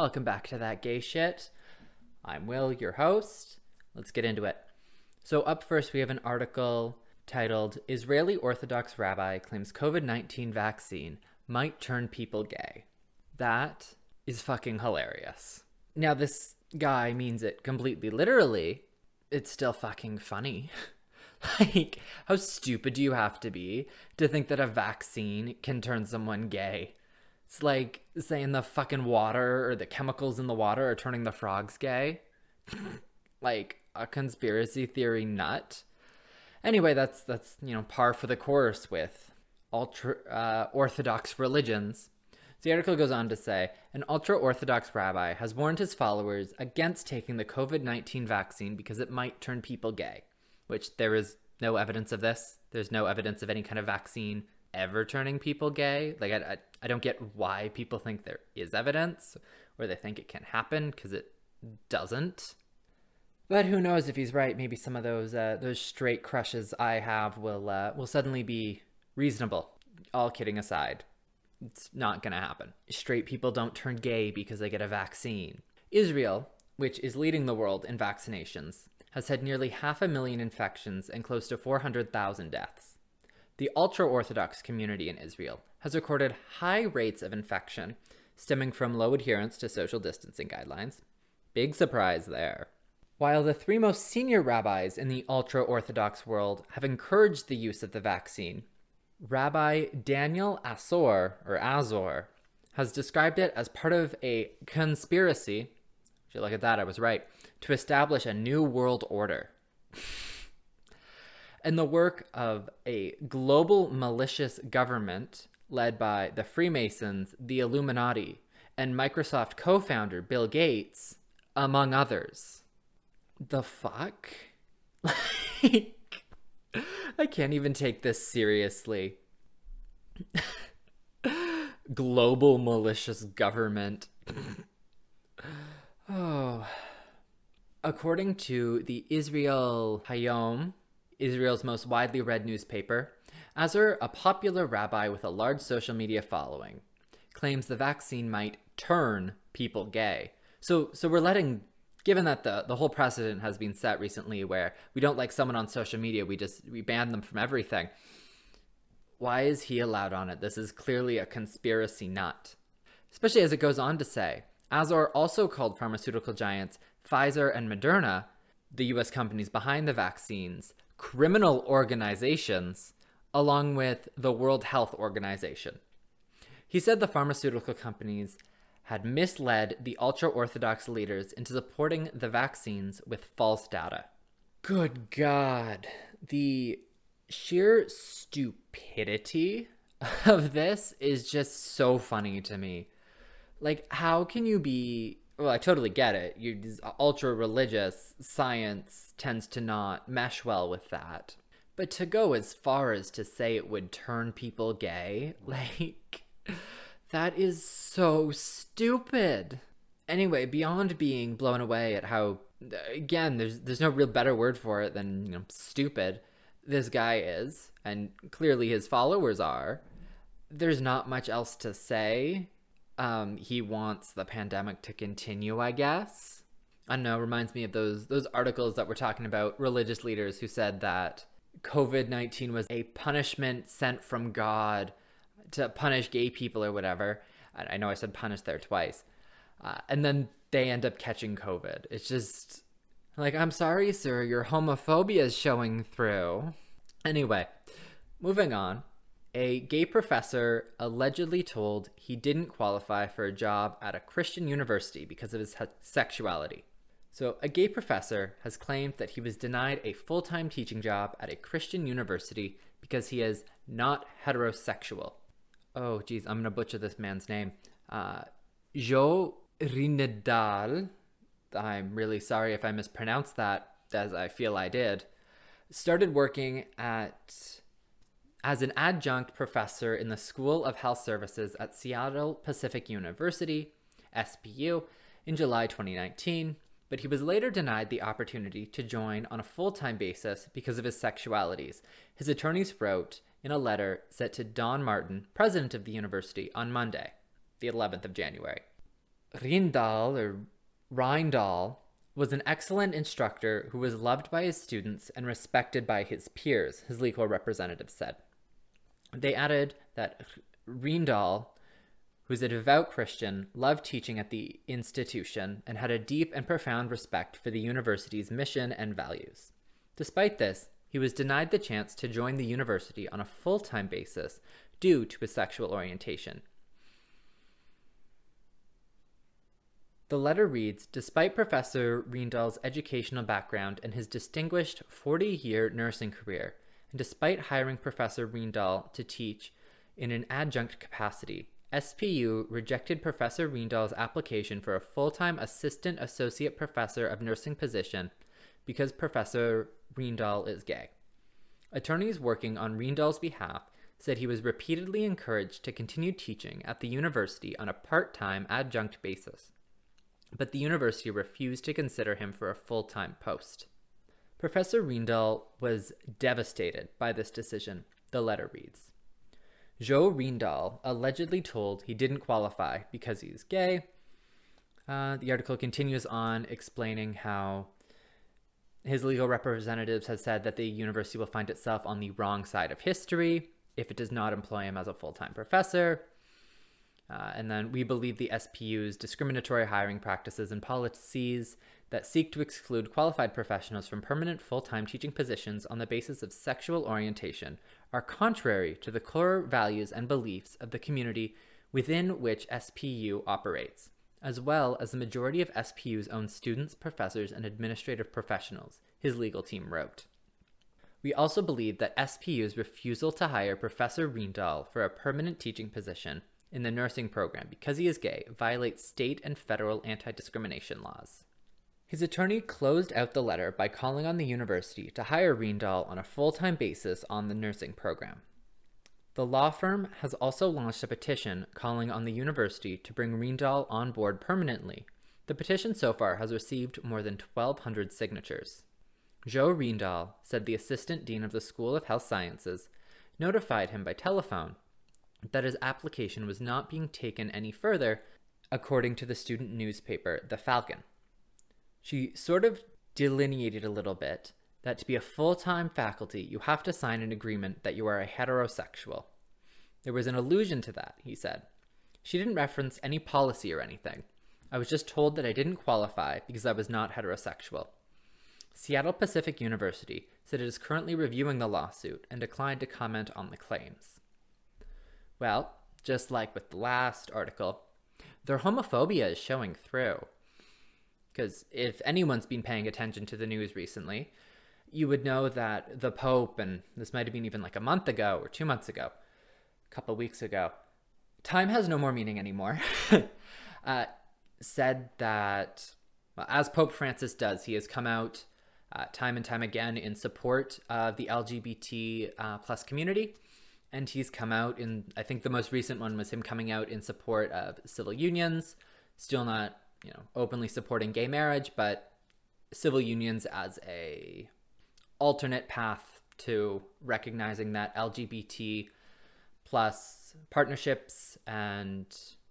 Welcome back to That Gay Shit. I'm Will, your host. Let's get into it. So, up first, we have an article titled Israeli Orthodox Rabbi Claims COVID 19 Vaccine Might Turn People Gay. That is fucking hilarious. Now, this guy means it completely literally. It's still fucking funny. like, how stupid do you have to be to think that a vaccine can turn someone gay? It's like saying the fucking water or the chemicals in the water are turning the frogs gay. like a conspiracy theory nut. Anyway, that's that's you know par for the course with ultra uh, orthodox religions. The article goes on to say an ultra orthodox rabbi has warned his followers against taking the COVID 19 vaccine because it might turn people gay, which there is no evidence of this. There's no evidence of any kind of vaccine ever turning people gay. Like, I, I, I don't get why people think there is evidence or they think it can happen because it doesn't. But who knows if he's right? Maybe some of those uh, those straight crushes I have will uh, will suddenly be reasonable. All kidding aside, it's not gonna happen. Straight people don't turn gay because they get a vaccine. Israel, which is leading the world in vaccinations, has had nearly half a million infections and close to 400,000 deaths. The ultra Orthodox community in Israel has recorded high rates of infection stemming from low adherence to social distancing guidelines. Big surprise there. While the three most senior rabbis in the ultra Orthodox world have encouraged the use of the vaccine, Rabbi Daniel Azor, or Azor, has described it as part of a conspiracy. If you look at that, I was right, to establish a new world order and the work of a global malicious government led by the Freemasons, the Illuminati, and Microsoft co founder Bill Gates, among others. The fuck? I can't even take this seriously. global malicious government. oh. According to the Israel Hayom, Israel's most widely read newspaper, Azor, a popular rabbi with a large social media following, claims the vaccine might turn people gay. So, so we're letting, given that the, the whole precedent has been set recently where we don't like someone on social media, we just we ban them from everything. Why is he allowed on it? This is clearly a conspiracy nut. Especially as it goes on to say, Azor also called pharmaceutical giants Pfizer and Moderna, the US companies behind the vaccines, criminal organizations along with the World Health Organization. He said the pharmaceutical companies had misled the ultra Orthodox leaders into supporting the vaccines with false data. Good God. The sheer stupidity of this is just so funny to me. Like, how can you be well, I totally get it. You ultra religious science tends to not mesh well with that. But to go as far as to say it would turn people gay, like that is so stupid. Anyway, beyond being blown away at how again, there's there's no real better word for it than, you know, stupid this guy is and clearly his followers are. There's not much else to say um, he wants the pandemic to continue, I guess. I don't know, reminds me of those those articles that were talking about religious leaders who said that COVID-19 was a punishment sent from God to punish gay people or whatever. I know I said punish there twice. Uh, and then they end up catching COVID. It's just like, I'm sorry, sir, your homophobia is showing through. Anyway, moving on a gay professor allegedly told he didn't qualify for a job at a Christian university because of his sexuality. So, a gay professor has claimed that he was denied a full time teaching job at a Christian university because he is not heterosexual. Oh, geez, I'm going to butcher this man's name. Uh, Jo Rinedahl, I'm really sorry if I mispronounced that, as I feel I did, started working at as an adjunct professor in the School of Health Services at Seattle Pacific University, SPU, in July 2019, but he was later denied the opportunity to join on a full time basis because of his sexualities. His attorneys wrote in a letter sent to Don Martin, president of the university, on Monday, the 11th of January. Rinedahl or Rinedahl was an excellent instructor who was loved by his students and respected by his peers, his legal representative said. They added that Rinedahl, who's a devout Christian, loved teaching at the institution and had a deep and profound respect for the university's mission and values. Despite this, he was denied the chance to join the university on a full time basis due to his sexual orientation. The letter reads Despite Professor Rinedahl's educational background and his distinguished 40 year nursing career, and despite hiring Professor Rinedahl to teach in an adjunct capacity, SPU rejected Professor Rinedahl's application for a full time assistant associate professor of nursing position because Professor Rinedahl is gay. Attorneys working on Rinedahl's behalf said he was repeatedly encouraged to continue teaching at the university on a part time adjunct basis but the university refused to consider him for a full time post. Professor Rinedahl was devastated by this decision, the letter reads. Joe Rinedahl allegedly told he didn't qualify because he's gay. Uh, the article continues on explaining how his legal representatives have said that the university will find itself on the wrong side of history if it does not employ him as a full time professor. Uh, and then we believe the SPU's discriminatory hiring practices and policies that seek to exclude qualified professionals from permanent full time teaching positions on the basis of sexual orientation are contrary to the core values and beliefs of the community within which SPU operates, as well as the majority of SPU's own students, professors, and administrative professionals, his legal team wrote. We also believe that SPU's refusal to hire Professor Rinedahl for a permanent teaching position in the nursing program because he is gay violates state and federal anti discrimination laws. His attorney closed out the letter by calling on the university to hire Rinedahl on a full time basis on the nursing program. The law firm has also launched a petition calling on the university to bring Rinedahl on board permanently. The petition so far has received more than 1,200 signatures. Joe Rinedahl said the assistant dean of the School of Health Sciences notified him by telephone that his application was not being taken any further, according to the student newspaper, The Falcon. She sort of delineated a little bit that to be a full time faculty, you have to sign an agreement that you are a heterosexual. There was an allusion to that, he said. She didn't reference any policy or anything. I was just told that I didn't qualify because I was not heterosexual. Seattle Pacific University said it is currently reviewing the lawsuit and declined to comment on the claims. Well, just like with the last article, their homophobia is showing through. Because if anyone's been paying attention to the news recently, you would know that the Pope, and this might have been even like a month ago or two months ago, a couple weeks ago, time has no more meaning anymore, uh, said that, well, as Pope Francis does, he has come out uh, time and time again in support of the LGBT uh, plus community. And he's come out in I think the most recent one was him coming out in support of civil unions, still not, you know, openly supporting gay marriage, but civil unions as a alternate path to recognizing that LGBT plus partnerships and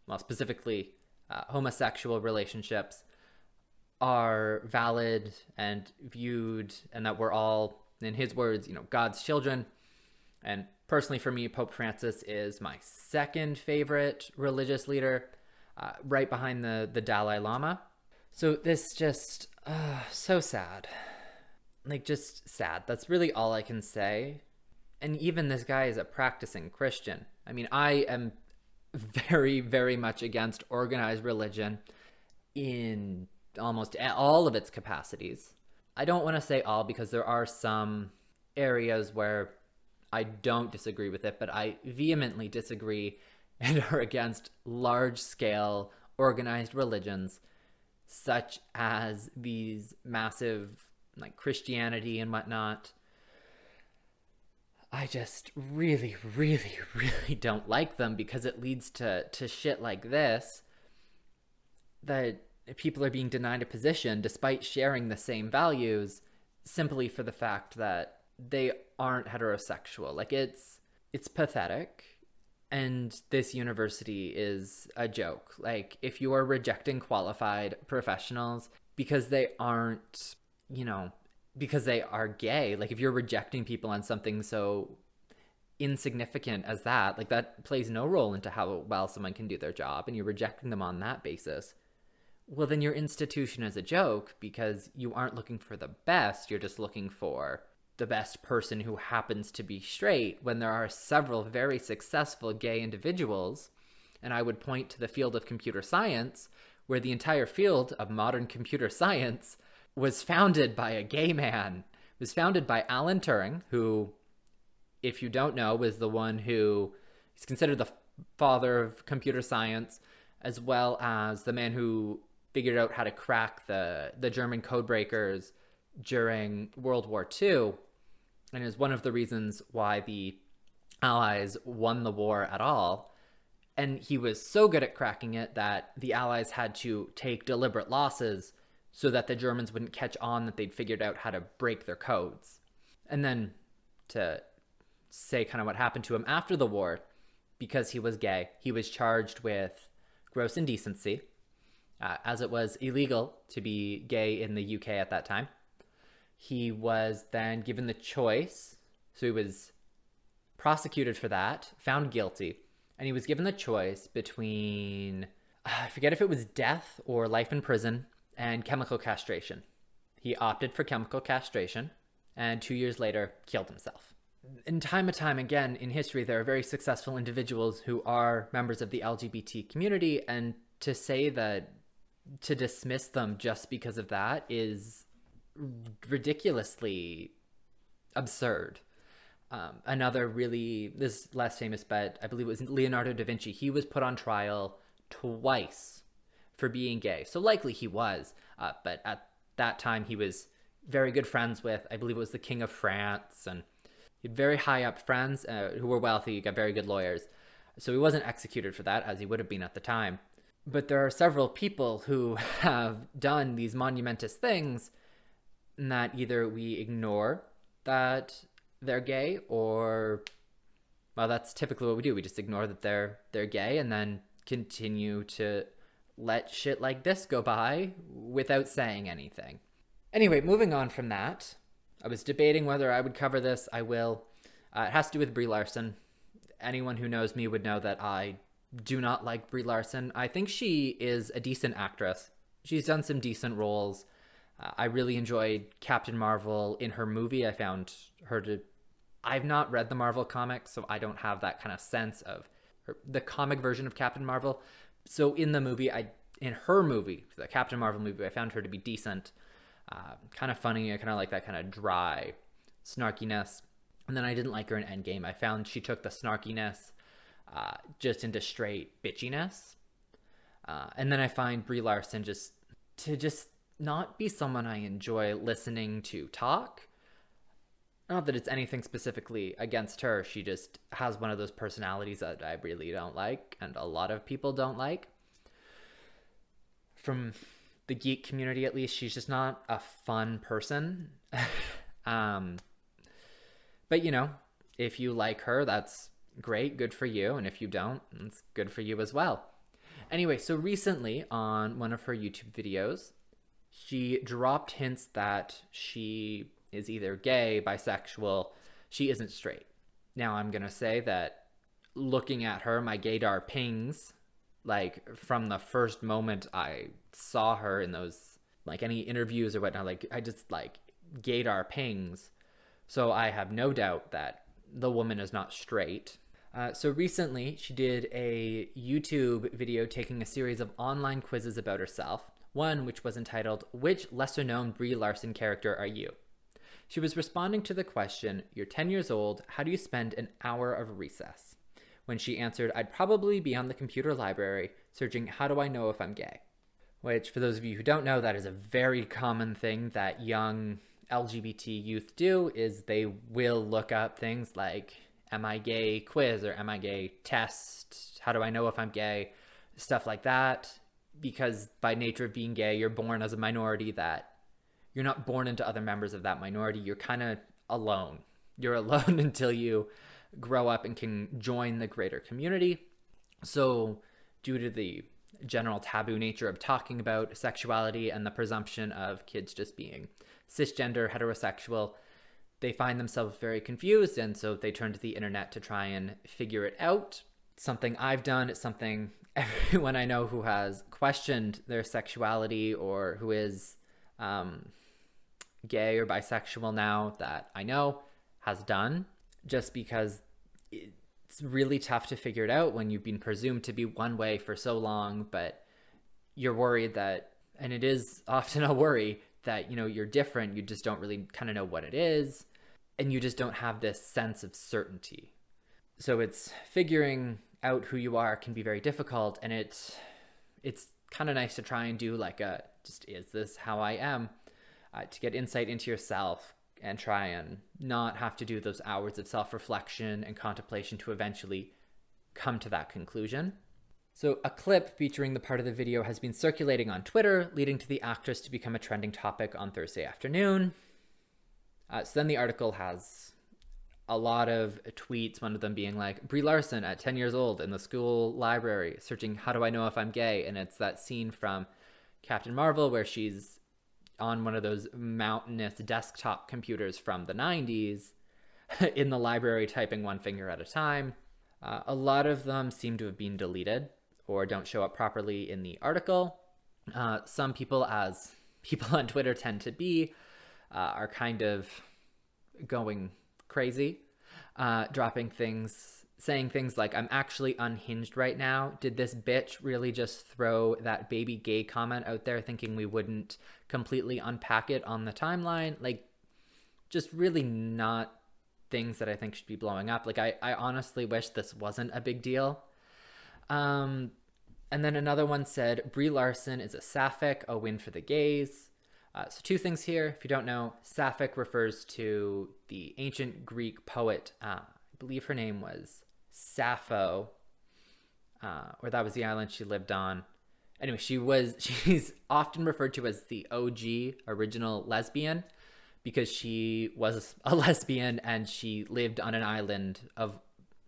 well specifically uh, homosexual relationships are valid and viewed and that we're all in his words you know god's children. And personally, for me, Pope Francis is my second favorite religious leader, uh, right behind the, the Dalai Lama. So this just, uh, so sad. Like, just sad. That's really all I can say. And even this guy is a practicing Christian. I mean, I am very, very much against organized religion in almost all of its capacities. I don't want to say all because there are some areas where I don't disagree with it, but I vehemently disagree and are against large scale organized religions such as these massive like Christianity and whatnot. I just really, really, really don't like them because it leads to, to shit like this that people are being denied a position despite sharing the same values simply for the fact that they aren't heterosexual. Like it's it's pathetic and this university is a joke. Like, if you are rejecting qualified professionals because they aren't, you know, because they are gay, like, if you're rejecting people on something so insignificant as that, like, that plays no role into how well someone can do their job, and you're rejecting them on that basis, well, then your institution is a joke because you aren't looking for the best, you're just looking for the best person who happens to be straight when there are several very successful gay individuals. And I would point to the field of computer science, where the entire field of modern computer science was founded by a gay man. It was founded by Alan Turing, who, if you don't know, was the one who is considered the father of computer science, as well as the man who figured out how to crack the, the German codebreakers during World War II and is one of the reasons why the Allies won the war at all. And he was so good at cracking it that the Allies had to take deliberate losses so that the Germans wouldn't catch on that they'd figured out how to break their codes. And then to say kind of what happened to him after the war, because he was gay, he was charged with gross indecency, uh, as it was illegal to be gay in the UK at that time he was then given the choice. So he was prosecuted for that, found guilty, and he was given the choice between uh, I forget if it was death or life in prison and chemical castration. He opted for chemical castration and two years later killed himself. In time and time again in history, there are very successful individuals who are members of the LGBT community, and to say that to dismiss them just because of that is ridiculously absurd. Um, another really this less famous bet, I believe it was Leonardo da Vinci. He was put on trial twice for being gay. So likely he was, uh, but at that time he was very good friends with, I believe it was the King of France, and he had very high up friends uh, who were wealthy, got very good lawyers. So he wasn't executed for that, as he would have been at the time. But there are several people who have done these monumentous things that either we ignore that they're gay or well that's typically what we do. We just ignore that they're they're gay and then continue to let shit like this go by without saying anything. Anyway moving on from that i was debating whether i would cover this. I will. Uh, it has to do with brie larson. Anyone who knows me would know that i do not like brie larson. I think she is a decent actress. She's done some decent roles I really enjoyed Captain Marvel in her movie. I found her to. I've not read the Marvel comics, so I don't have that kind of sense of her, the comic version of Captain Marvel. So in the movie, I in her movie, the Captain Marvel movie, I found her to be decent, uh, kind of funny. I kind of like that kind of dry snarkiness. And then I didn't like her in Endgame. I found she took the snarkiness uh, just into straight bitchiness. Uh, and then I find Brie Larson just to just not be someone I enjoy listening to talk. Not that it's anything specifically against her. She just has one of those personalities that I really don't like, and a lot of people don't like. From the geek community, at least, she's just not a fun person. um, but you know, if you like her, that's great, good for you. And if you don't, it's good for you as well. Anyway, so recently on one of her YouTube videos, she dropped hints that she is either gay, bisexual, she isn't straight. Now, I'm going to say that looking at her, my gaydar pings, like from the first moment I saw her in those, like any interviews or whatnot, like I just like gaydar pings. So I have no doubt that the woman is not straight. Uh, so recently, she did a YouTube video taking a series of online quizzes about herself one which was entitled, Which lesser known Brie Larson character are you? She was responding to the question, You're 10 years old, how do you spend an hour of recess? When she answered, I'd probably be on the computer library searching, How do I know if I'm gay? Which, for those of you who don't know, that is a very common thing that young LGBT youth do is they will look up things like am I gay quiz or am I gay test? How do I know if I'm gay? Stuff like that because by nature of being gay, you're born as a minority that you're not born into other members of that minority. You're kind of alone. You're alone until you grow up and can join the greater community. So, due to the general taboo nature of talking about sexuality and the presumption of kids just being cisgender, heterosexual, they find themselves very confused. And so they turn to the internet to try and figure it out. Something I've done, it's something everyone I know who has questioned their sexuality or who is um, gay or bisexual now that I know has done, just because it's really tough to figure it out when you've been presumed to be one way for so long, but you're worried that, and it is often a worry that, you know, you're different, you just don't really kind of know what it is, and you just don't have this sense of certainty. So it's figuring out who you are can be very difficult, and it's it's kind of nice to try and do like a just is this how I am uh, to get insight into yourself and try and not have to do those hours of self reflection and contemplation to eventually come to that conclusion. So, a clip featuring the part of the video has been circulating on Twitter, leading to the actress to become a trending topic on Thursday afternoon. Uh, so, then the article has a lot of tweets, one of them being like, Brie Larson at 10 years old in the school library searching, How do I know if I'm gay? And it's that scene from Captain Marvel where she's on one of those mountainous desktop computers from the 90s in the library typing one finger at a time. Uh, a lot of them seem to have been deleted or don't show up properly in the article. Uh, some people, as people on Twitter tend to be, uh, are kind of going crazy, uh, dropping things saying things like, I'm actually unhinged right now. Did this bitch really just throw that baby gay comment out there thinking we wouldn't completely unpack it on the timeline? Like, just really not things that I think should be blowing up. Like, I, I honestly wish this wasn't a big deal. Um, and then another one said, Brie Larson is a sapphic, a win for the gays. Uh, so, two things here. If you don't know, sapphic refers to the ancient Greek poet, uh, I believe her name was Sappho, uh, or that was the island she lived on. Anyway, she was she's often referred to as the OG original lesbian because she was a lesbian and she lived on an island of,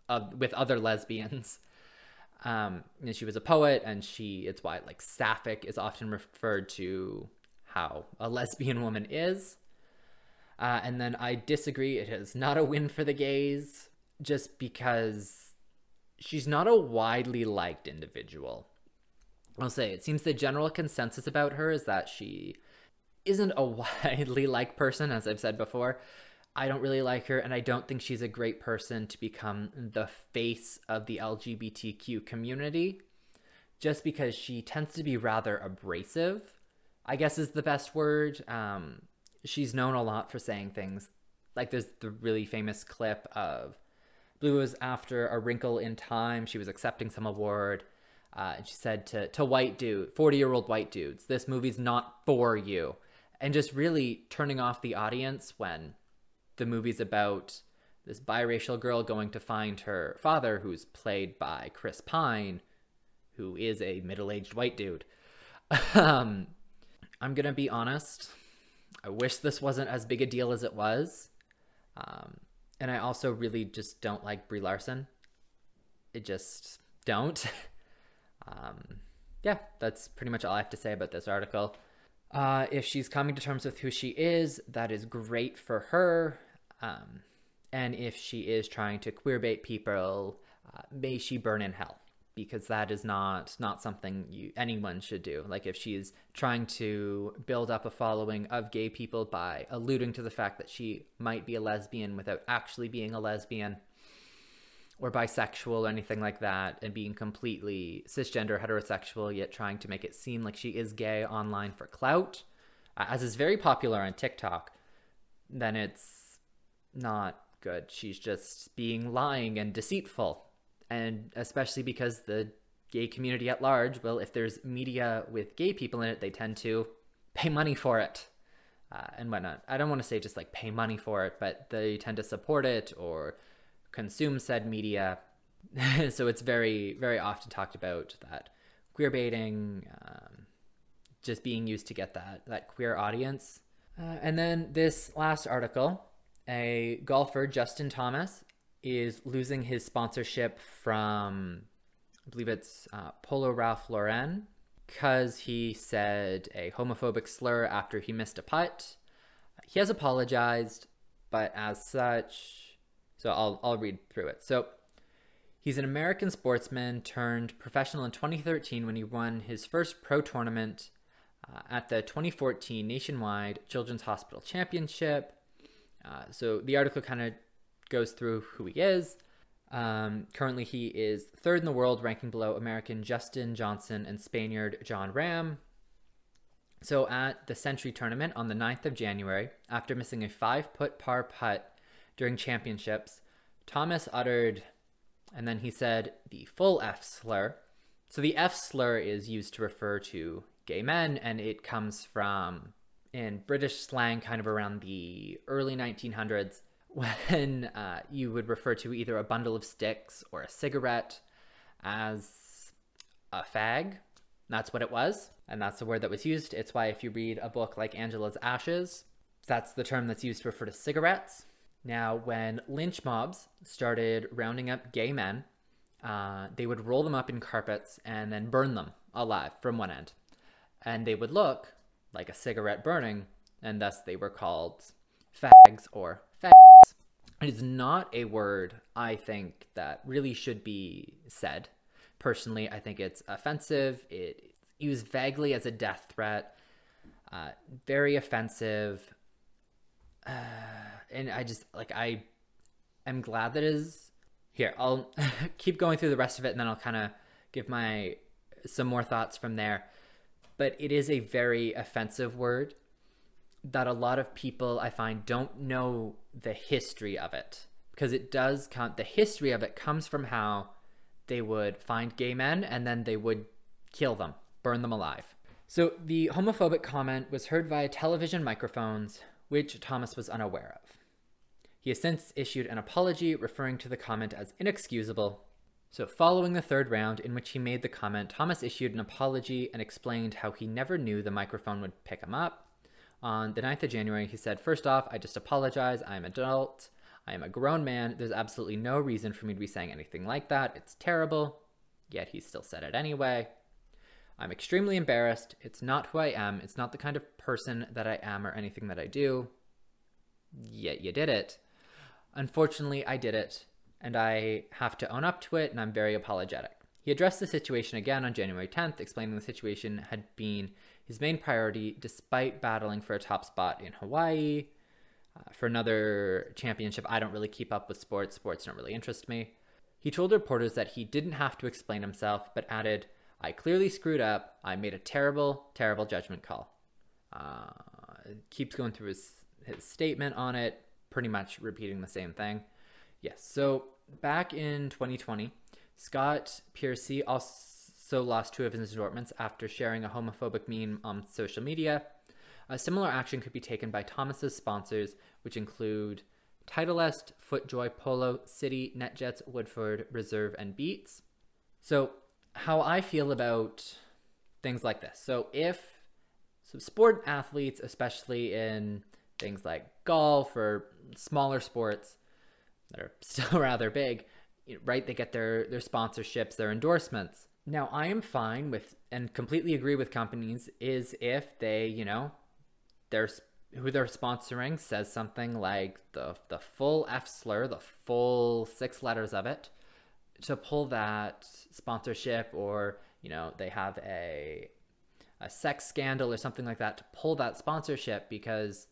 of with other lesbians. Um, and she was a poet, and she it's why like sapphic is often referred to how a lesbian woman is. Uh, and then I disagree. It is not a win for the gays just because she's not a widely liked individual. I'll say it seems the general consensus about her is that she isn't a widely liked person, as I've said before. I don't really like her, and I don't think she's a great person to become the face of the LGBTQ community, just because she tends to be rather abrasive, I guess is the best word. Um, she's known a lot for saying things like there's the really famous clip of Blue was after A Wrinkle in Time. She was accepting some award. Uh, and she said to, to white dude, 40 year old white dudes, this movie's not for you. And just really turning off the audience when the movie's about this biracial girl going to find her father, who's played by Chris Pine, who is a middle aged white dude. um, I'm going to be honest. I wish this wasn't as big a deal as it was. Um, and I also really just don't like Brie Larson. It just don't. um, yeah, that's pretty much all I have to say about this article. Uh, if she's coming to terms with who she is, that is great for her. Um, and if she is trying to queerbait people, uh, may she burn in hell because that is not not something you anyone should do. Like if she's trying to build up a following of gay people by alluding to the fact that she might be a lesbian without actually being a lesbian or bisexual or anything like that and being completely cisgender heterosexual yet trying to make it seem like she is gay online for clout as is very popular on TikTok then it's not good. She's just being lying and deceitful and especially because the gay community at large, well, if there's media with gay people in it, they tend to pay money for it uh, and whatnot. I don't want to say just like pay money for it, but they tend to support it or consume said media. so it's very, very often talked about that queer baiting, um, just being used to get that that queer audience. Uh, and then this last article, a golfer, Justin Thomas, is losing his sponsorship from, I believe it's uh, Polo Ralph Lauren, because he said a homophobic slur after he missed a putt. He has apologized, but as such, so I'll, I'll read through it. So he's an American sportsman turned professional in 2013 when he won his first pro tournament uh, at the 2014 Nationwide Children's Hospital Championship. Uh, so the article kind of goes through who he is. Um, currently, he is third in the world, ranking below American Dustin Johnson and Spaniard Jon Rahm. So, at the Sentry tournament on the 9th of January, after missing a five put par putt during championships, Thomas uttered, and then he said the full F slur. So, the F slur is used to refer to gay men, and it comes from, in British slang, kind of around the early 1900s when uh, you would refer to either a bundle of sticks or a cigarette as a fag. That's what it was, and that's the word that was used. It's why if you read a book like Angela's Ashes, that's the term that's used to refer to cigarettes. Now, when lynch mobs started rounding up gay men, uh, they would roll them up in carpets and then burn them alive from one end. And they would look like a cigarette burning, and thus they were called fags or fags. it is not a word I think that really should be said. Personally, I think it's offensive. It used vaguely as a death threat. Uh, very offensive. Uh, and I just like I am glad that is here. I'll keep going through the rest of it and then I'll kind of give my some more thoughts from there. But it is a very offensive word that a lot of people I find don't know the history of it because it does count the history of it comes from how they would find gay men and then they would kill them, burn them alive. So the homophobic comment was heard via television microphones, which Thomas was unaware of. He has since issued an apology referring to the comment as inexcusable. So, following the third round in which he made the comment, Thomas issued an apology and explained how he never knew the microphone would pick him up on the 9th of January, he said, First off, I just apologize. I am an adult. I am a grown man. There's absolutely no reason for me to be saying anything like that. It's terrible. Yet he still said it anyway. I'm extremely embarrassed. It's not who I am. It's not the kind of person that I am or anything that I do. Yet you did it. Unfortunately, I did it, and I have to own up to it, and I'm very apologetic. He addressed the situation again on January 10th, explaining the situation had been his main priority despite battling for a top spot in Hawaii. Uh, for another championship, I don't really keep up with sports. Sports don't really interest me. He told reporters that he didn't have to explain himself, but added, I clearly screwed up. I made a terrible, terrible judgment call. Uh, keeps going through his, his statement on it, pretty much repeating the same thing. Yes, so back in 2020, Scott Piercy also so lost two of his endorsements after sharing a homophobic meme on social media. A similar action could be taken by Thomas's sponsors, which include Titleist, FootJoy, Polo, Citi, NetJets, Woodford, Reserve, and Beats. So, how I feel about things like this. So, if so sport athletes, especially in things like golf or smaller sports that are still rather big, right? They get their their sponsorships, their endorsements. Now, I am fine with and completely agree with companies is if they, you know, their who they're sponsoring says something like the the full F slur, the full six letters of it, to pull that sponsorship, or you know, they have a a sex scandal or something like that to pull that sponsorship because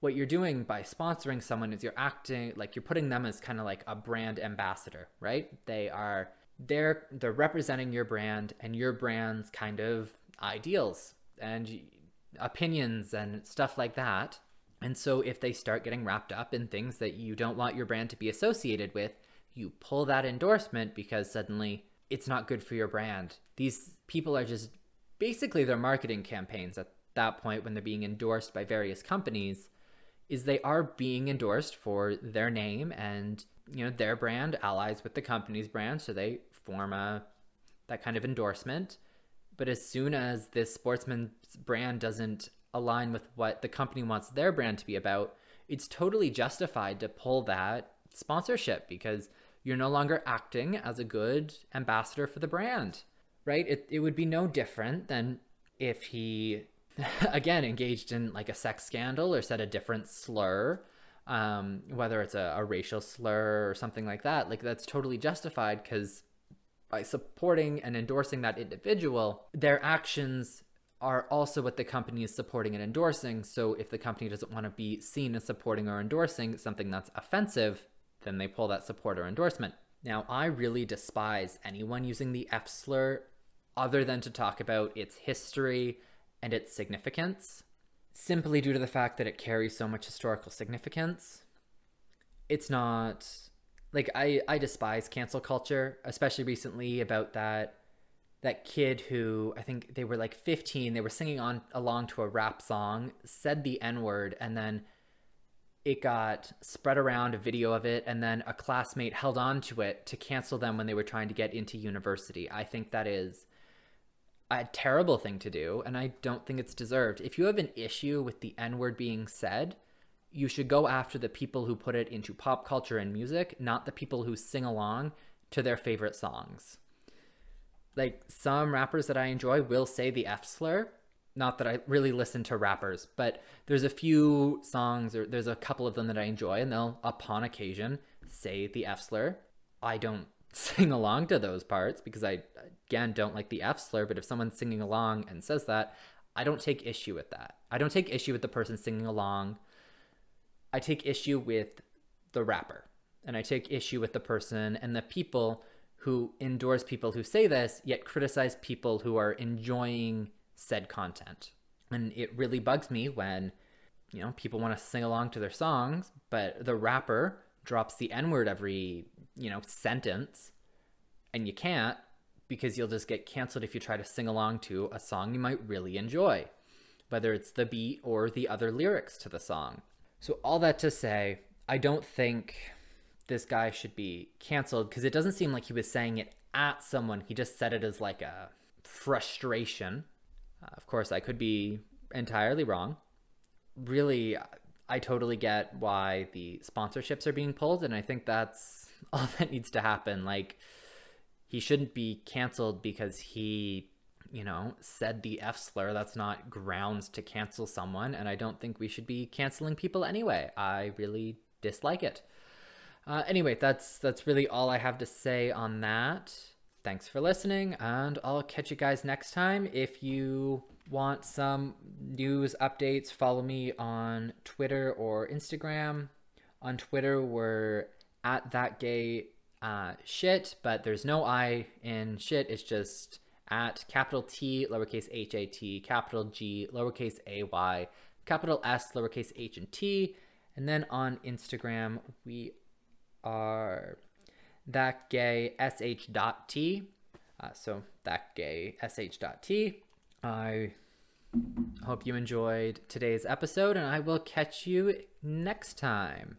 what you're doing by sponsoring someone is you're acting like you're putting them as kind of like a brand ambassador, right? They are they're they're representing your brand and your brand's kind of ideals and opinions and stuff like that. And so if they start getting wrapped up in things that you don't want your brand to be associated with, you pull that endorsement because suddenly it's not good for your brand. These people are just basically their marketing campaigns at that point when they're being endorsed by various companies is they are being endorsed for their name and you know their brand allies with the company's brand so they form a that kind of endorsement but as soon as this sportsman's brand doesn't align with what the company wants their brand to be about it's totally justified to pull that sponsorship because you're no longer acting as a good ambassador for the brand, right? It, it would be no different than if he, again, engaged in like a sex scandal or said a different slur, um, whether it's a, a racial slur or something like that. Like, that's totally justified because by supporting and endorsing that individual, their actions are also what the company is supporting and endorsing. So if the company doesn't want to be seen as supporting or endorsing something that's offensive, then they pull that support or endorsement. Now, I really despise anyone using the F slur other than to talk about its history and its significance, simply due to the fact that it carries so much historical significance. It's not like I I despise cancel culture, especially recently about that that kid who I think they were like 15, they were singing on along to a rap song, said the N-word and then it got spread around a video of it and then a classmate held on to it to cancel them when they were trying to get into university. I think that is a terrible thing to do and I don't think it's deserved. If you have an issue with the N-word being said, you should go after the people who put it into pop culture and music, not the people who sing along to their favorite songs. Like some rappers that I enjoy will say the F slur. Not that I really listen to rappers, but there's a few songs or there's a couple of them that I enjoy, and they'll, upon occasion, say the F slur. I don't sing along to those parts because I, again, don't like the F slur, but if someone's singing along and says that, I don't take issue with that. I don't take issue with the person singing along I take issue with the rapper and I take issue with the person and the people who endorse people who say this, yet criticize people who are enjoying said content. And it really bugs me when, you know, people want to sing along to their songs, but the rapper drops the N word every, you know, sentence, and you can't because you'll just get canceled if you try to sing along to a song you might really enjoy, whether it's the beat or the other lyrics to the song. So, all that to say, I don't think this guy should be canceled because it doesn't seem like he was saying it at someone. He just said it as like a frustration. Uh, of course, I could be entirely wrong. Really, I totally get why the sponsorships are being pulled, and I think that's all that needs to happen. Like, he shouldn't be canceled because he you know, said the F slur, that's not grounds to cancel someone. And I don't think we should be canceling people anyway. I really dislike it. Uh, anyway, that's that's really all I have to say on that. Thanks for listening, and I'll catch you guys next time. If you want some news updates, follow me on Twitter or Instagram. On Twitter, we're at that gay uh, shit, but there's no I in shit. It's just at capital T, lowercase h a t, capital G, lowercase a y, capital S, lowercase h and t. And then on Instagram, we are that gay sh dot t. Uh, so that gay sh dot t. I hope you enjoyed today's episode, and I will catch you next time.